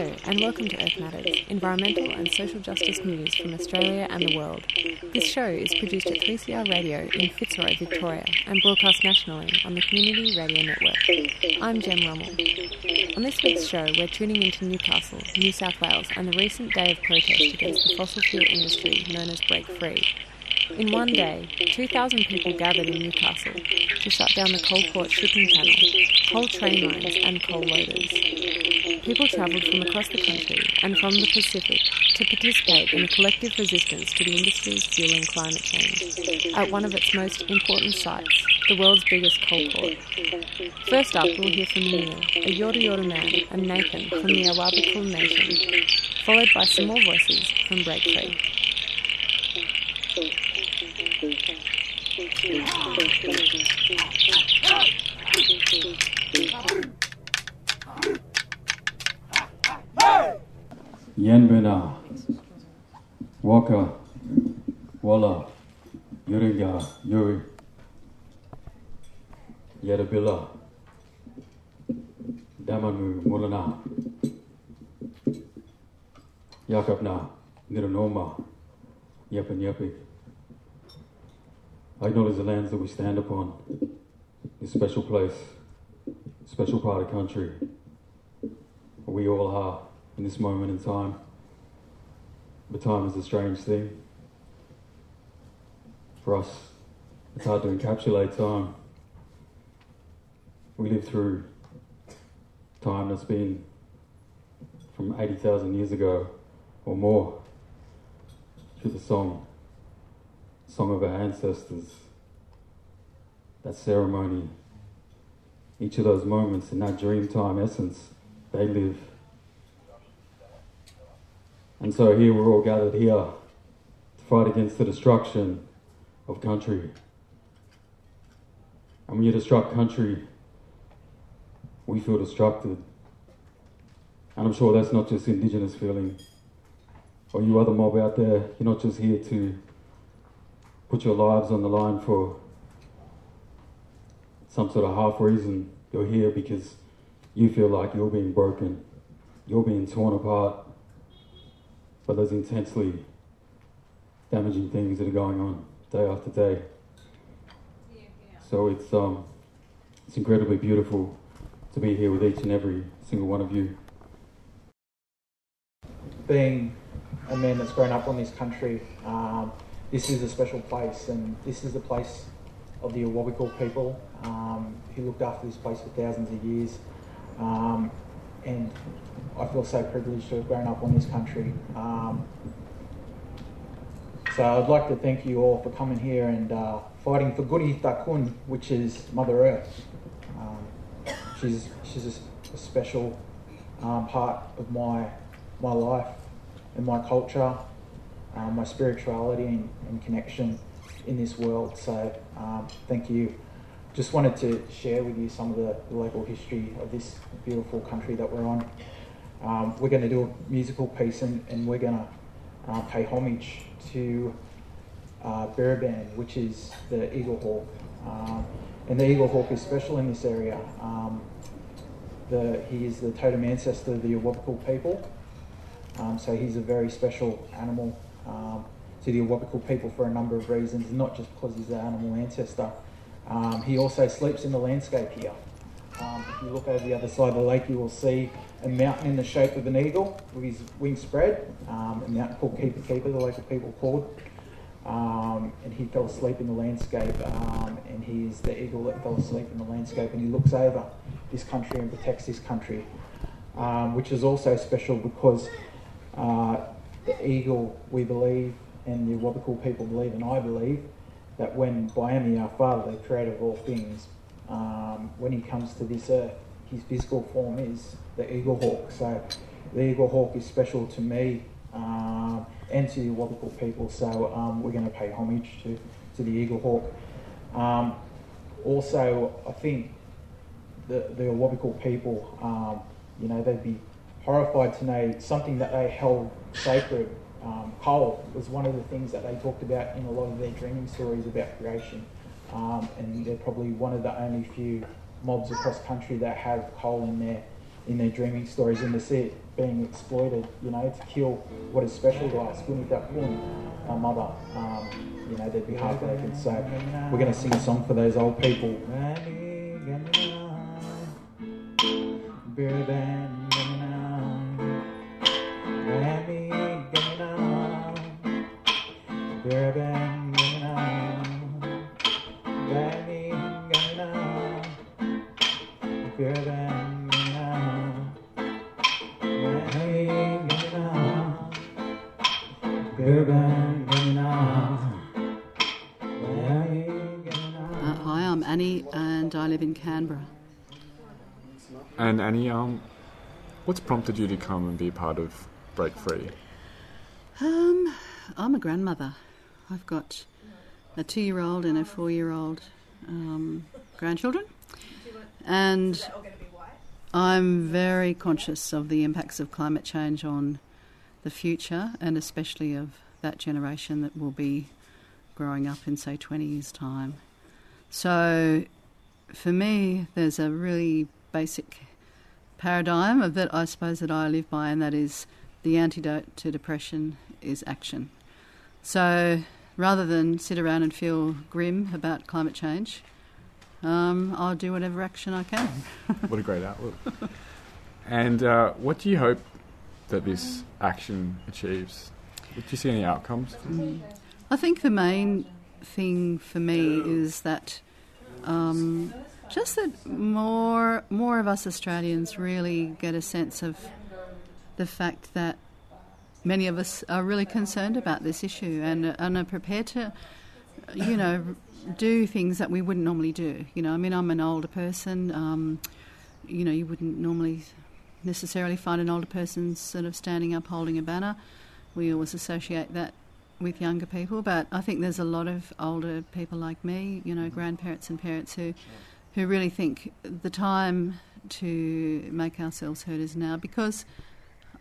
Hello, and welcome to Earth Matters, environmental and social justice news from Australia and the world. This show is produced at 3CR Radio in Fitzroy, Victoria, and broadcast nationally on the Community Radio Network. I'm Jem Rummel. On this week's show, we're tuning into Newcastle, New South Wales, and the recent day of protest against the fossil fuel industry known as Break Free. In one day, 2,000 people gathered in Newcastle to shut down the Coalport shipping channel, coal train lines, and coal loaders. People travelled from across the country and from the Pacific to participate in a collective resistance to the industry's fueling climate change at one of its most important sites, the world's biggest coal port. First up, we'll hear from Neil, a Yorta Yorta man, and Nathan from the Awabakal Nation, followed by some more voices from Break Free. Yenbena, Waka, Walla, Yuriga, Yuri, Yedabilla, Damamu, Mulana, Yakabna, Niranoma, Yepan Yepik. I acknowledge the lands that we stand upon, this special place, special part of country, we all are in this moment in time. But time is a strange thing. For us, it's hard to encapsulate time. We live through time that's been from 80,000 years ago or more through the song, song of our ancestors, that ceremony, each of those moments in that dream time essence, they live. And so here we're all gathered here to fight against the destruction of country. And when you destruct country, we feel destructed. And I'm sure that's not just Indigenous feeling. Or you other mob out there, you're not just here to put your lives on the line for some sort of half reason. You're here because you feel like you're being broken, you're being torn apart by those intensely damaging things that are going on day after day. So it's um, it's incredibly beautiful to be here with each and every single one of you. being a man that's grown up on this country, um, this is a special place, and this is the place of the Awabakal people um, who looked after this place for thousands of years. And I feel so privileged to have grown up on this country. Um, so I'd like to thank you all for coming here and uh, fighting for Guri Takun, which is Mother Earth. Um, she's she's a, a special um, part of my my life and my culture, um, my spirituality and, and connection in this world. So um, thank you. Just wanted to share with you some of the, local history of this beautiful country that we're on. Um, we're going to do a musical piece and, and we're going to uh, pay homage to uh, Biriban, which is the eagle hawk. Um, and the eagle hawk is special in this area. Um, the, he is the totem ancestor of the Awabakal people. Um, so he's a very special animal um, to the Awabakal people for a number of reasons, not just because he's an animal ancestor. Um, he also sleeps in the landscape here. Um, if you look over the other side of the lake, you will see a mountain in the shape of an eagle with his wings spread, um, a mountain called Keeper Keeper, the local people called. Um, and he fell asleep in the landscape, um, and he is the eagle that fell asleep in the landscape, and he looks over this country and protects this country, um, which is also special because uh, the eagle, we believe, and the Wabakal people believe, and I believe, that when Bayami, our father, the creator of all things, um, when he comes to this earth, his physical form is the eagle hawk. So the eagle hawk is special to me um, and to the Wabakal people. So um, we're going to pay homage to, to the eagle hawk. Um, also, I think the, the Awabakal people, um, you know, they'd be horrified to know something that they held sacred. Um, coal was one of the things that they talked about in a lot of their dreaming stories about creation. Um, and they're probably one of the only few mobs across country that have coal in their in their dreaming stories and to see it being exploited, you know, to kill what is special to us, Gunita our mother, um, you know, they'd be heartbroken. So we're going to sing a song for those old people. And Annie, um, what's prompted you to come and be part of Break Free? Um, I'm a grandmother. I've got a two-year-old and a four-year-old um, grandchildren, and I'm very conscious of the impacts of climate change on the future, and especially of that generation that will be growing up in, say, 20 years' time. So, for me, there's a really basic paradigm that I suppose that I live by, and that is the antidote to depression is action. So rather than sit around and feel grim about climate change, um, I'll do whatever action I can. what a great outlook. And uh, what do you hope that this action achieves? Do you see any outcomes? Mm. I think the main thing for me is that um, just that more more of us Australians really get a sense of the fact that many of us are really concerned about this issue and, and are prepared to, you know, do things that we wouldn't normally do. You know, I mean, I'm an older person. Um, you know, you wouldn't normally necessarily find an older person sort of standing up holding a banner. We always associate that with younger people, but I think there's a lot of older people like me, you know, grandparents and parents who who really think the time to make ourselves heard is now because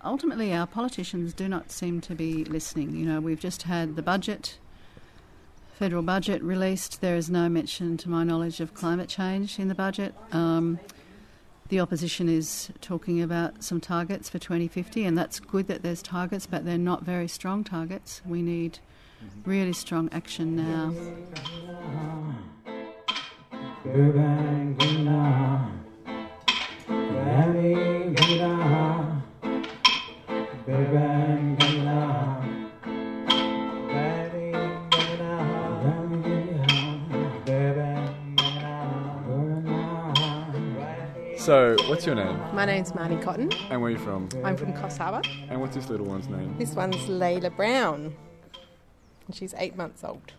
ultimately our politicians do not seem to be listening. You know, we've just had the budget, federal budget released. There is no mention, to my knowledge, of climate change in the budget. Um, the opposition is talking about some targets for 2050, and that's good that there's targets, but they're not very strong targets. We need really strong action now. So, what's your name? My name's Marnie Cotton. And where are you from? I'm from Coffs Harbour. And what's this little one's name? This one's Layla Brown. And she's eight months old.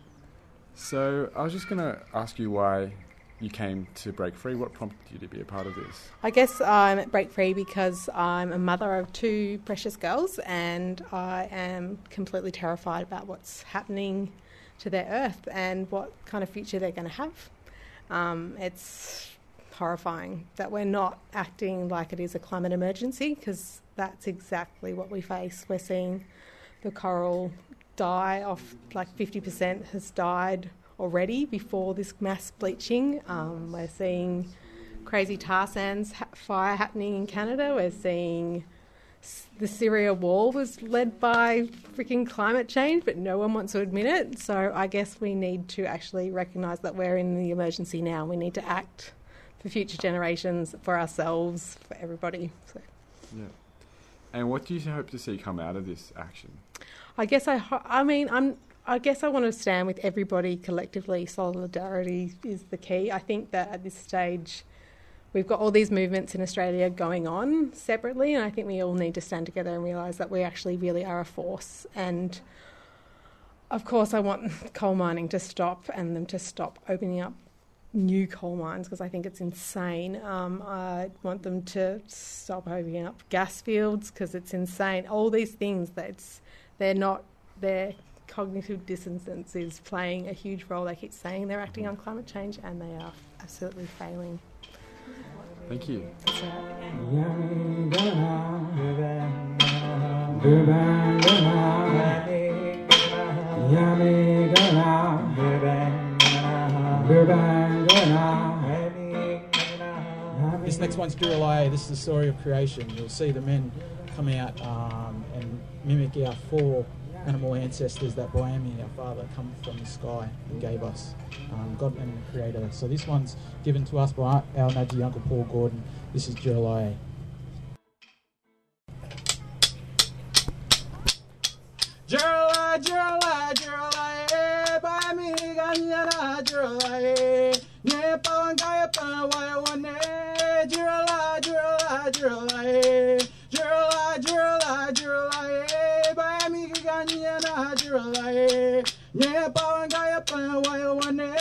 So, I was just going to ask you why you came to Break Free. What prompted you to be a part of this? I guess I'm at Break Free because I'm a mother of two precious girls and I am completely terrified about what's happening to their earth and what kind of future they're going to have. Um, it's horrifying that we're not acting like it is a climate emergency because that's exactly what we face. We're seeing the coral die off, like 50% has died already before this mass bleaching. Um, we're seeing crazy tar sands ha- fire happening in Canada. We're seeing the Syria wall was led by freaking climate change, but no one wants to admit it. So I guess we need to actually recognise that we're in the emergency now. We need to act for future generations, for ourselves, for everybody. So. Yeah. And what do you hope to see come out of this action? I guess I, ho- I mean, I'm I guess I want to stand with everybody collectively. Solidarity is the key. I think that at this stage, we've got all these movements in Australia going on separately, and I think we all need to stand together and realise that we actually really are a force. And of course, I want coal mining to stop and them to stop opening up new coal mines because I think it's insane. Um, I want them to stop opening up gas fields because it's insane. All these things that they're not they're cognitive dissonance is playing a huge role. They keep saying they're acting on climate change, and they are absolutely failing. Thank you. This next one's Duralaya. This is the story of creation. You'll see the men come out um, and mimic our four animal ancestors that Boami, our father, come from the sky and gave us, um, God and the Creator. So this one's given to us by our Naji Uncle Paul Gordon. This is Duralaya. Jurla, jurla, jurla, by me, ganyana, jurla, nye pawan kaya jurla, jurla, jurla, jurla, jurla, jurla, by me, ganyana, jurla, nye pawan kaya pa wai wane,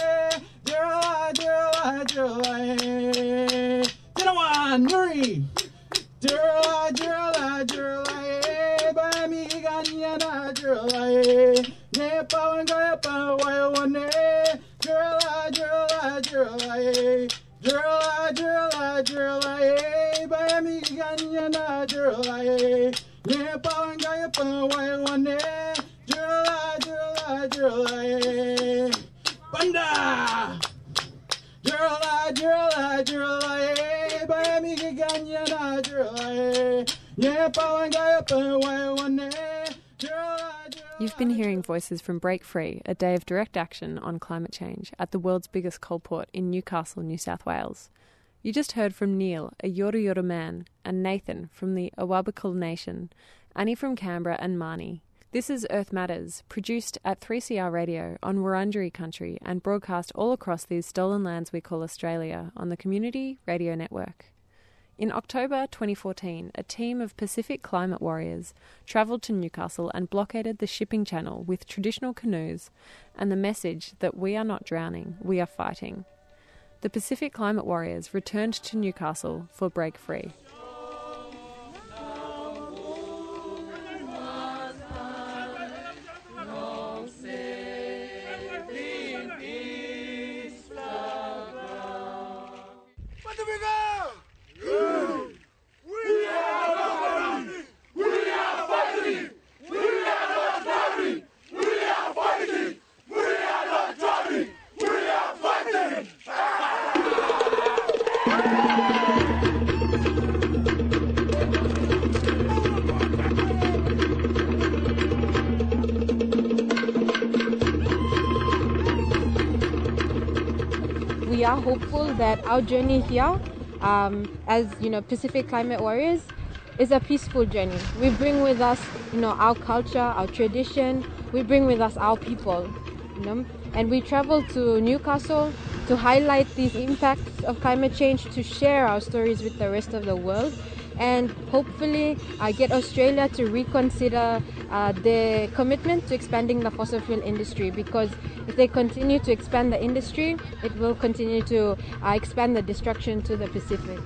jurla, jurla, jurla, Jinawan, Nuri, jurla, jurla, jurla, by me, ganyana, jurla, nye pawan kaya pa wai wane, jurla, jurla, jurla, jurla, jurla, jurla, by me, ganyana, jurla, nye pawan kaya pa wai wane, jurla, jurla, jurla, Banda! Jurla, jurla, jurla, by me, ganyana, jurla, nye pawan kaya pa wai wane, jurla, jurla. You've been hearing voices from Break Free, a day of direct action on climate change at the world's biggest coal port in Newcastle, New South Wales. You just heard from Neil, a Yorta Yorta man, and Nathan from the Awabakal Nation, Annie from Canberra, and Marnie. This is Earth Matters, produced at 3CR Radio on Wurundjeri country and broadcast all across these stolen lands we call Australia on the Community Radio Network. In October 2014, a team of Pacific climate warriors travelled to Newcastle and blockaded the shipping channel with traditional canoes and the message that we are not drowning, we are fighting. The Pacific climate warriors returned to Newcastle for Break Free. That our journey here, um, as you know, Pacific Climate Warriors, is a peaceful journey. We bring with us, you know, our culture, our tradition. We bring with us our people, you know, and we travel to Newcastle to highlight these impacts of climate change, to share our stories with the rest of the world, and hopefully uh, get Australia to reconsider uh, their commitment to expanding the fossil fuel industry because if they continue to expand the industry, it will continue to uh, expand the destruction to the Pacific.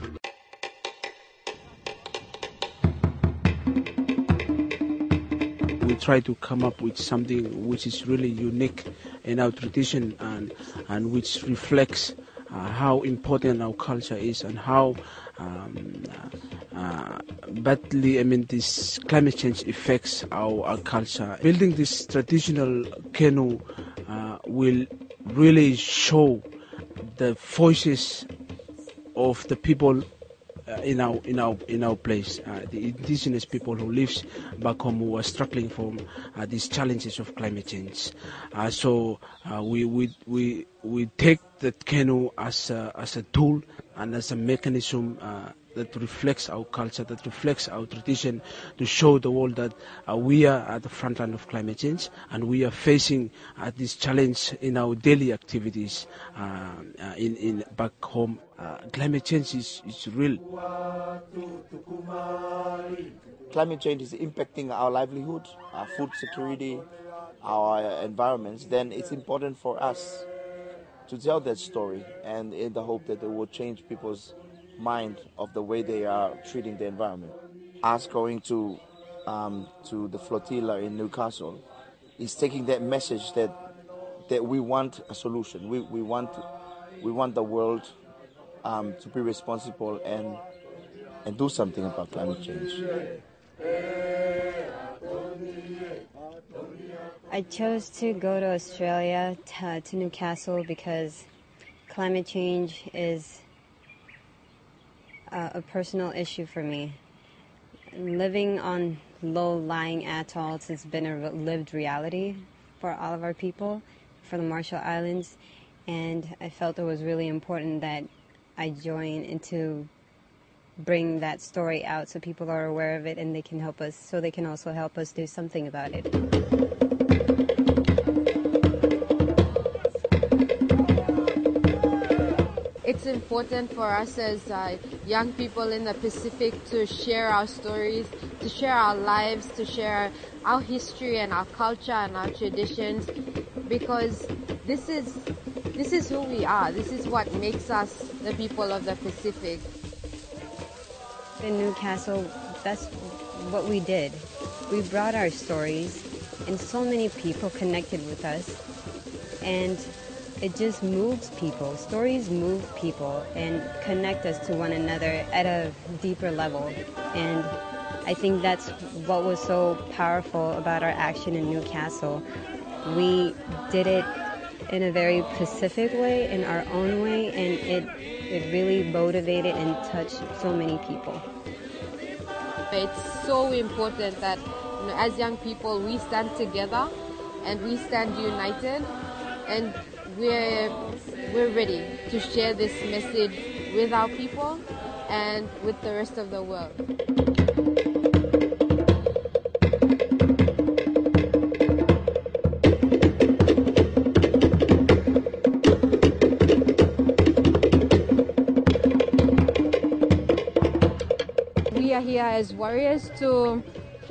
we try to come up with something which is really unique in our tradition and and which reflects uh, how important our culture is and how um, uh, uh, badly I mean this climate change affects our, our culture. Building this traditional canoe uh, will really show the voices of the people in our in our in our place, uh, the indigenous people who lives back home who are struggling from uh, these challenges of climate change. Uh, so uh, we we we we take the canoe as a, as a tool and as a mechanism. That reflects our culture, that reflects our tradition, to show the world that uh, we are at the front line of climate change and we are facing uh, this challenge in our daily activities uh, uh, in, in back home. Uh, climate change is, is real. climate change is impacting our livelihood, our food security, our environments, then it's important for us to tell that story and in the hope that it will change people's mind of the way they are treating the environment. Us going to um, to the flotilla in Newcastle is taking that message that that we want a solution. We, we want we want the world um, to be responsible and and do something about climate change. I chose to go to Australia, to, to Newcastle, because climate change is uh, a personal issue for me. Living on low lying atolls has been a lived reality for all of our people, for the Marshall Islands, and I felt it was really important that I join and to bring that story out so people are aware of it and they can help us, so they can also help us do something about it. It's important for us as uh, young people in the Pacific to share our stories, to share our lives, to share our history and our culture and our traditions, because this is this is who we are. This is what makes us the people of the Pacific. In Newcastle, that's what we did. We brought our stories, and so many people connected with us, and it just moves people. Stories move people and connect us to one another at a deeper level. And I think that's what was so powerful about our action in Newcastle. We did it in a very Pacific way, in our own way, and it, it really motivated and touched so many people. It's so important that you know, as young people we stand together and we stand united and we're we're ready to share this message with our people and with the rest of the world. We are here as warriors to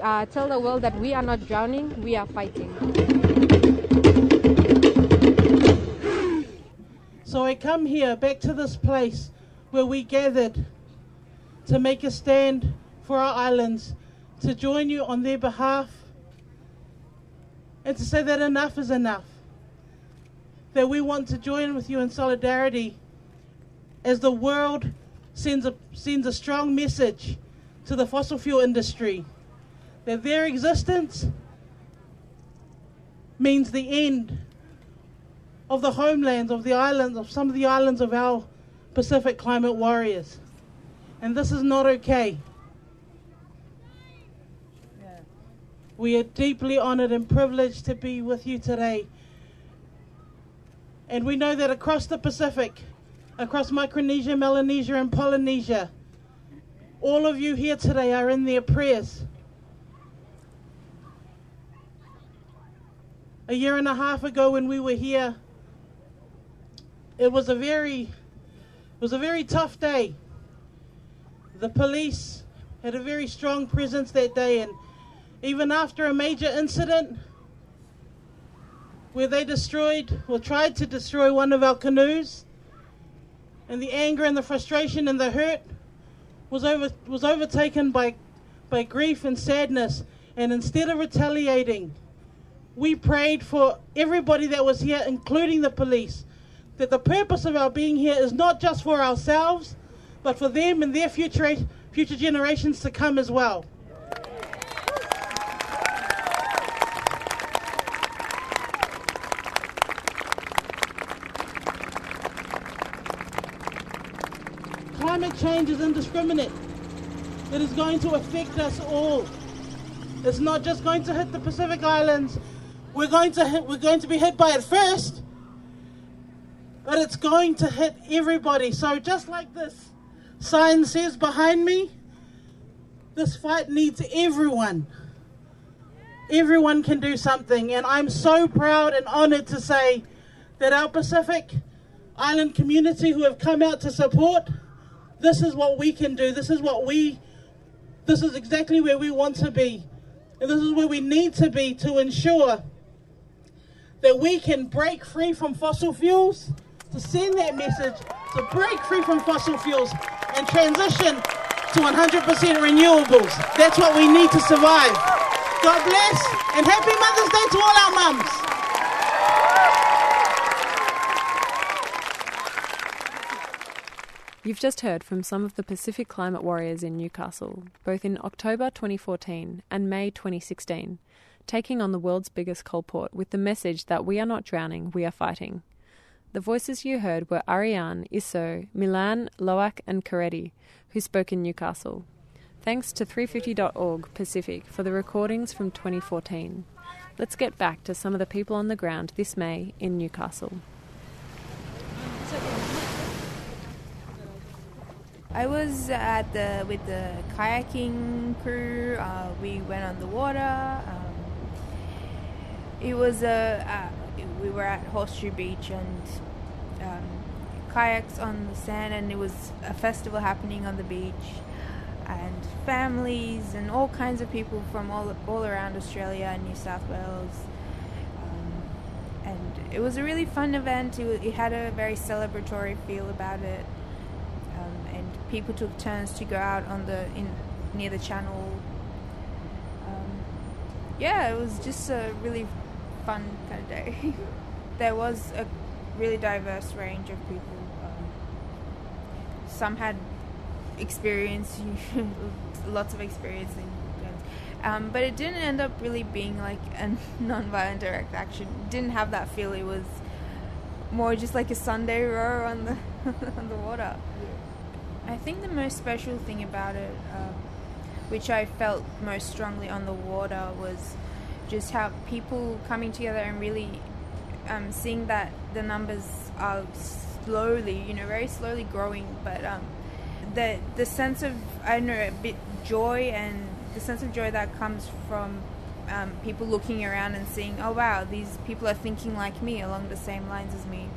uh, tell the world that we are not drowning, we are fighting. So I come here back to this place where we gathered to make a stand for our islands, to join you on their behalf, and to say that enough is enough. That we want to join with you in solidarity as the world sends a, sends a strong message to the fossil fuel industry that their existence means the end of the homelands of the islands of some of the islands of our Pacific climate warriors. And this is not okay. We are deeply honored and privileged to be with you today. And we know that across the Pacific, across Micronesia, Melanesia, and Polynesia, all of you here today are in their prayers. A year and a half ago, when we were here, it was a very, it was a very tough day. The police had a very strong presence that day, and even after a major incident where they destroyed or tried to destroy one of our canoes, and the anger and the frustration and the hurt was over was overtaken by by grief and sadness, and instead of retaliating, we prayed for everybody that was here, including the police, that the purpose of our being here is not just for ourselves, but for them and their future future generations to come as well. Climate change is indiscriminate. It is going to affect us all. It's not just going to hit the Pacific Islands. We're going to hit, we're going to be hit by it first, but it's going to hit everybody. So just like this sign says behind me, this fight needs everyone. Everyone can do something, and I'm so proud and honored to say that our Pacific Island community who have come out to support, this is what we can do. This is what we, this is exactly where we want to be. And this is where we need to be to ensure that we can break free from fossil fuels, to send that message, to break free from fossil fuels and transition to 100% renewables. That's what we need to survive. God bless and happy Mother's Day to all our mums. You've just heard from some of the Pacific climate warriors in Newcastle, both in October 2014 and May 2016, taking on the world's biggest coal port with the message that we are not drowning, we are fighting. The voices you heard were Ariane, Isso, Milan, Loeak, and Koreti, who spoke in Newcastle. Thanks to 350.org Pacific for the recordings from 2014. Let's get back to some of the people on the ground this May in Newcastle. I was at the with the kayaking crew. Uh, we went on the water. Um, it was a uh, we were at Horseshoe Beach and um, kayaks on the sand, and it was a festival happening on the beach, and families and all kinds of people from all all around Australia and New South Wales. Um, and it was a really fun event. It, it had a very celebratory feel about it um, and people took turns to go out on the in near the channel. Um, yeah, it was just a really fun kind of day. there was a really diverse range of people. Um, some had experience, lots of experience in um, but it didn't end up really being like a non-violent direct action. It didn't have that feel. It was more just like a Sunday row on the on the water. I think the most special thing about it, um, which I felt most strongly on the water, was just how people coming together and really um, seeing that the numbers are slowly, you know, very slowly growing, but um, the the sense of I don't know a bit joy and the sense of joy that comes from um, people looking around and seeing, oh wow, these people are thinking like me along the same lines as me,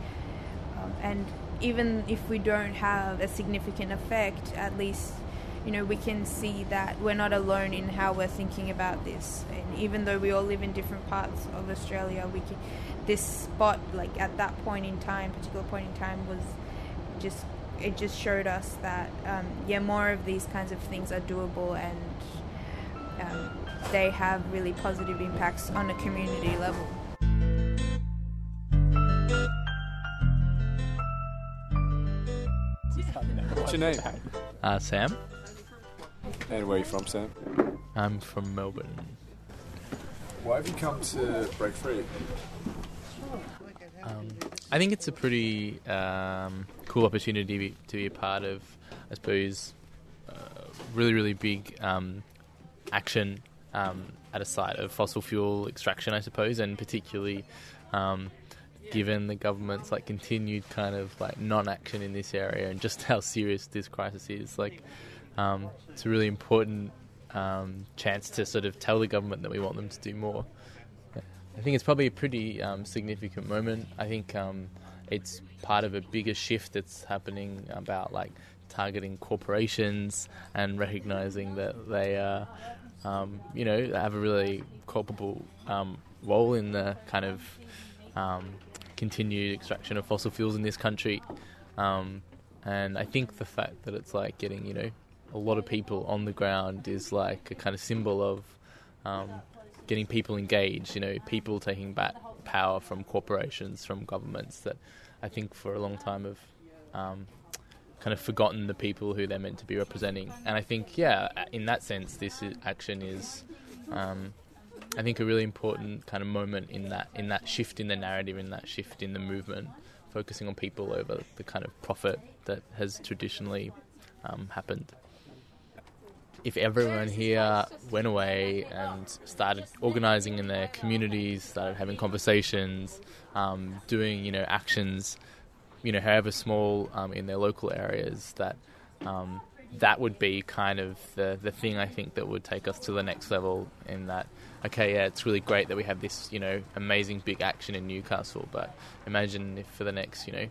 um, and even if we don't have a significant effect, at least you know we can see that we're not alone in how we're thinking about this. And even though we all live in different parts of Australia, we can, this spot, like at that point in time, particular point in time, was just it just showed us that um, yeah, more of these kinds of things are doable and um, they have really positive impacts on a community level. What's your name? Uh, Sam. And where are you from, Sam? I'm from Melbourne. Why have you come to Break Free? Um, I think it's a pretty um, cool opportunity to be, to be a part of, I suppose, uh, really, really big um, action um, at a site of fossil fuel extraction, I suppose, and particularly um, given the government's like continued kind of like non-action in this area and just how serious this crisis is. Like, um, it's a really important um, chance to sort of tell the government that we want them to do more. I think it's probably a pretty um, significant moment. I think um, it's part of a bigger shift that's happening about like targeting corporations and recognizing that they, uh, um, you know, have a really culpable um, role in the kind of continued extraction of fossil fuels in this country. And I think the fact that it's like getting, you know, a lot of people on the ground is like a kind of symbol of um, getting people engaged, you know, people taking back power from corporations, from governments that I think for a long time have um, kind of forgotten the people who they're meant to be representing. And I think, yeah, in that sense, this is, action is, um, I think, a really important kind of moment in that in that shift in the narrative, in that shift in the movement, focusing on people over the kind of profit that has traditionally um, happened. If everyone here went away and started organising in their communities, started having conversations, um, doing you know actions you know, however small um, in their local areas, that um, that would be kind of the the thing I think that would take us to the next level. In that, okay, yeah, it's really great that we have this, you know, amazing big action in Newcastle, but imagine if for the next, you know,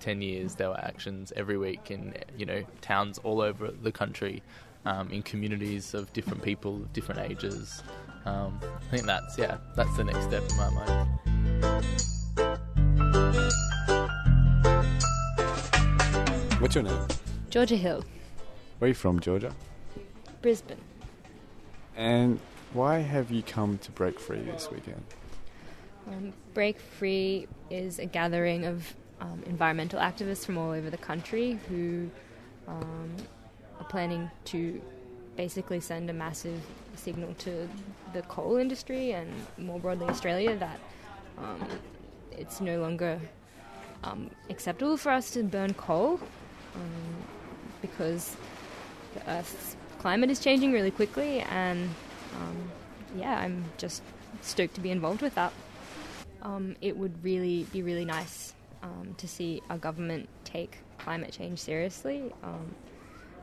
ten years there were actions every week in you know towns all over the country, um, in communities of different people, of different ages. Um, I think that's yeah, that's the next step in my mind. What's your name? Georgia Hill, Where are you from, Georgia? Brisbane. And why have you come to Break Free this weekend? Um, Break Free is a gathering of um, environmental activists from all over the country who um, are planning to basically send a massive signal to the coal industry and more broadly Australia that um, it's no longer um, acceptable for us to burn coal um, because the Earth's climate is changing really quickly, and um, yeah, I'm just stoked to be involved with that. Um, it would really be really nice um, to see our government take climate change seriously.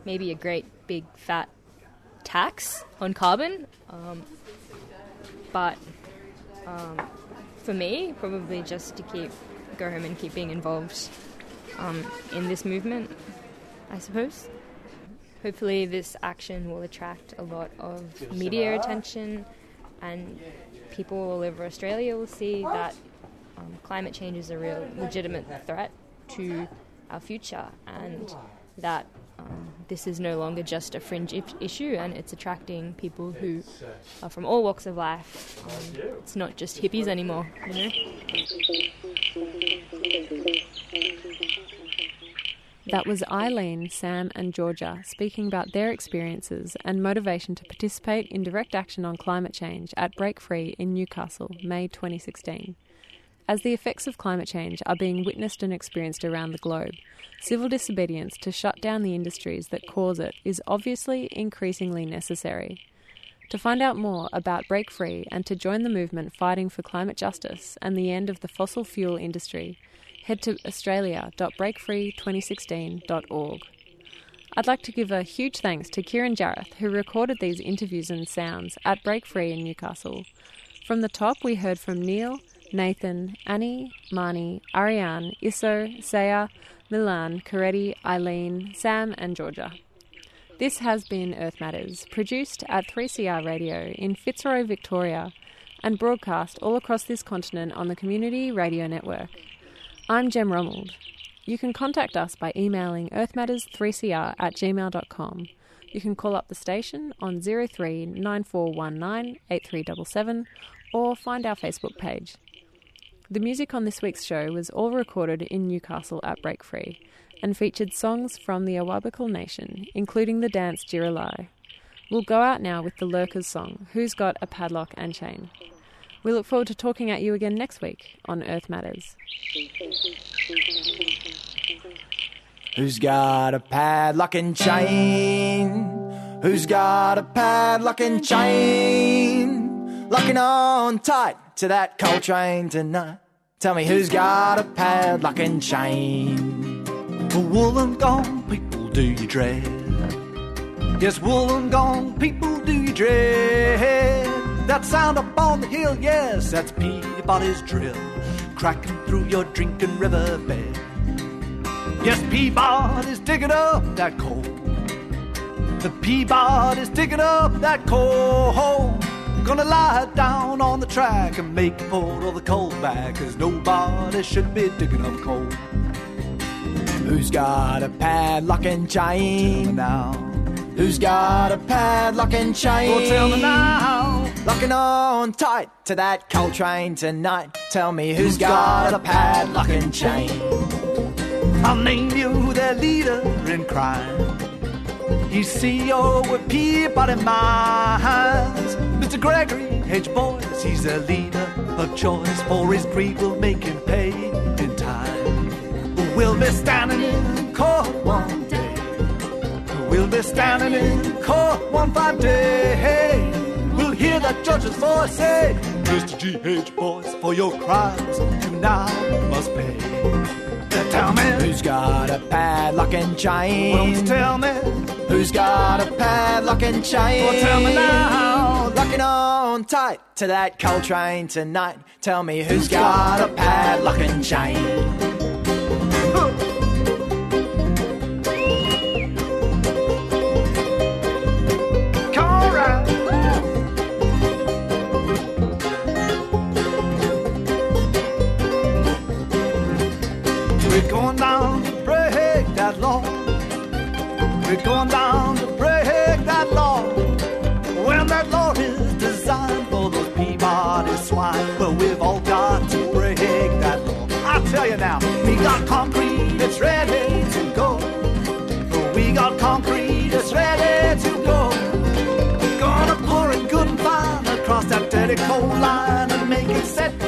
Maybe a great big fat tax on carbon, um, but um, for me, probably just to keep go home and keep being involved um, in this movement, I suppose. Hopefully, this action will attract a lot of media attention, and people all over Australia will see that um, climate change is a real legitimate threat to our future, and that this is no longer just a fringe I- issue, and it's attracting people who are from all walks of life. Um, it's not just hippies anymore, you know. That was Eileen, Sam, and Georgia speaking about their experiences and motivation to participate in direct action on climate change at Break Free in Newcastle, May 2016. As the effects of climate change are being witnessed and experienced around the globe, civil disobedience to shut down the industries that cause it is obviously increasingly necessary. To find out more about Break Free and to join the movement fighting for climate justice and the end of the fossil fuel industry, head to australia.breakfree2016.org. I'd like to give a huge thanks to Kieran Jareth, who recorded these interviews and sounds at Break Free in Newcastle. From the top, we heard from Neil, Nathan, Annie, Marnie, Ariane, Isso, Saya, Milan, Koreti, Eileen, Sam, and Georgia. This has been Earth Matters, produced at 3CR Radio in Fitzroy, Victoria, and broadcast all across this continent on the Community Radio Network. I'm Jem Romold. You can contact us by emailing earthmatters3cr at gmail.com. You can call up the station on 03 9419 8377 or find our Facebook page. The music on this week's show was all recorded in Newcastle at Break Free and featured songs from the Awabakal Nation, including the dance Jiralai. We'll go out now with the Lurkers song, Who's Got a Padlock and Chain? We look forward to talking at you again next week on Earth Matters. Who's got a padlock and chain? Who's got a padlock and chain? Locking on tight to that coal train tonight. Tell me who's got a padlock and chain? Wollongong people do you dread? Yes, Wollongong people do you dread? That sound up on the hill, yes, that's Peabody's drill, cracking through your drinking riverbed. Yes, Peabody's digging up that coal. The Peabody's digging up that coal. Gonna lie down on the track and make pour all the coal back, cause nobody should be digging up coal. Who's got a padlock and chain? now. Who's got a padlock and chain? Oh, tell me now. Locking on tight to that coal train tonight. Tell me who's got a padlock and chain? I'll name you their leader in crime. He's CEO with Peabody Mines. Mr. Gregory H. Boyce, he's a leader of choice. For his greed will make him pay in time. We'll be standing in court one day. We'll be standing in court one fine day. Hey, we'll hear that judge's voice say, Mr. G.H. Boyce, for your crimes you now must pay. Tell me who's got a padlock and chain? Won't tell me who's got a padlock and chain? Well, tell me now. Locking on tight to that coal train tonight. Tell me who's got a padlock and chain? We're going down to break that law. When that law is designed for those Peabody swine, well, we've all got to break that law. I tell you now, we got concrete that's ready to go. We got concrete that's ready to go. Gonna pour it good and fine across that dirty coal line and make it set